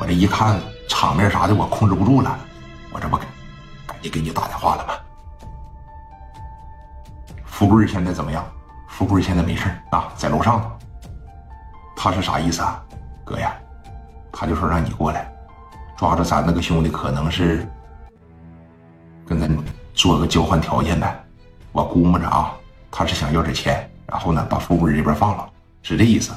我这一看场面啥的，我控制不住了，我这不赶紧给你打电话了吗？富贵现在怎么样？富贵现在没事啊，在楼上呢。他是啥意思啊，哥呀？他就说让你过来，抓着咱那个兄弟，可能是跟咱做个交换条件呗。我估摸着啊，他是想要点钱，然后呢把富贵这边放了，是这意思。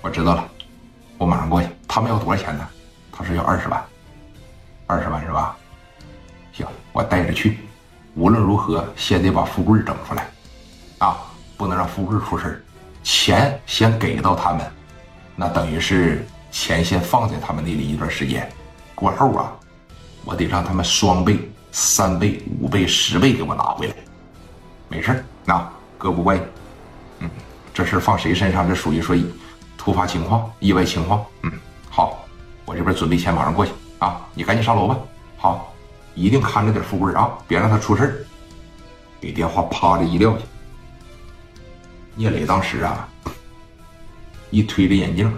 我知道了，我马上过去。他们要多少钱呢？他说要二十万，二十万是吧？行，我带着去。无论如何，先得把富贵整出来，啊，不能让富贵出事钱先给到他们，那等于是钱先放在他们那里一段时间，过后啊，我得让他们双倍、三倍、五倍、十倍给我拿回来。没事那哥不怪你。嗯，这事放谁身上，这属于说突发情况、意外情况。嗯，好，我这边准备钱，马上过去啊，你赶紧上楼吧。好。一定看着点富贵啊，别让他出事给电话啪的一撂下。聂磊当时啊，一推着眼镜，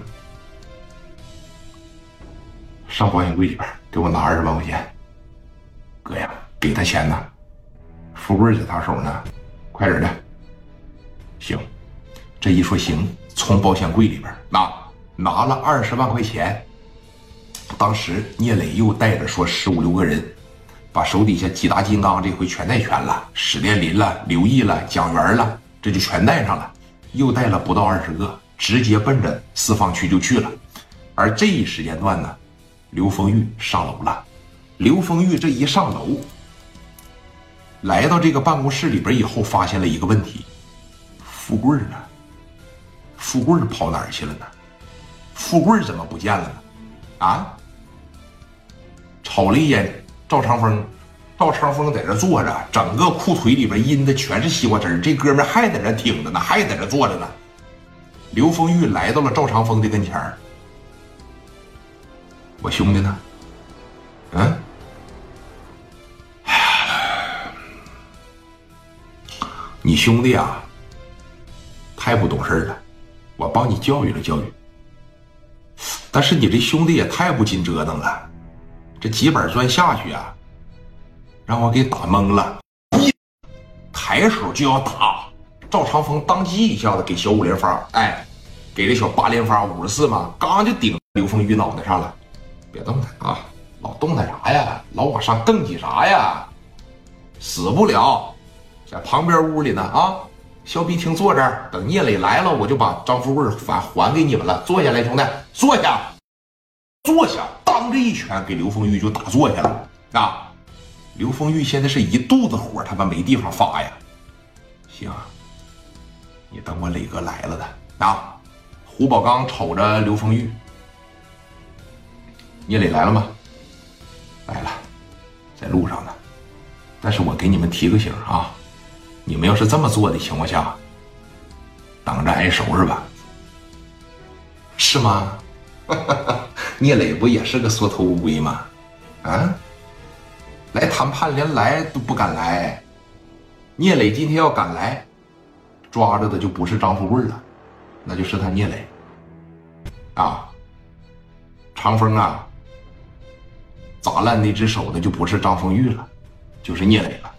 上保险柜里边给我拿二十万块钱。哥呀，给他钱呢，富贵在他手呢，快点的。行，这一说行，从保险柜里边拿拿了二十万块钱。当时聂磊又带着说十五六个人。把手底下几大金刚这回全带全了，史殿林了、刘毅了、蒋元了，这就全带上了，又带了不到二十个，直接奔着四方区就去了。而这一时间段呢，刘丰玉上楼了。刘丰玉这一上楼，来到这个办公室里边以后，发现了一个问题：富贵呢？富贵跑哪儿去了呢？富贵怎么不见了呢？啊？瞅了一眼。赵长风，赵长风在这坐着，整个裤腿里边阴的全是西瓜汁这哥们还在这挺着呢，还在这坐着呢。刘丰玉来到了赵长风的跟前儿，我兄弟呢？嗯？你兄弟啊，太不懂事了，我帮你教育了教育。但是你这兄弟也太不经折腾了。这几板砖下去啊，让我给打懵了，一抬手就要打，赵长风当即一下子给小五连发，哎，给这小八连发五十四嘛，刚就顶刘丰玉脑袋上了，别动他啊，老动他啥呀？老往上蹬起啥呀？死不了，在旁边屋里呢啊，小逼厅坐这儿，等聂磊来了，我就把张富贵还还给你们了。坐下来，兄弟，坐下，坐下。当这一拳给刘丰玉就打坐下了啊！刘丰玉现在是一肚子火，他妈没地方发呀。行，你等我磊哥来了的啊！胡宝刚瞅着刘丰玉，聂磊来了吗？来了，在路上呢。但是我给你们提个醒啊，你们要是这么做的情况下，等着挨收拾吧。是吗？聂磊不也是个缩头乌龟吗？啊，来谈判连来都不敢来。聂磊今天要敢来，抓着的就不是张富贵了，那就是他聂磊。啊，长风啊，砸烂那只手的就不是张丰玉了，就是聂磊了。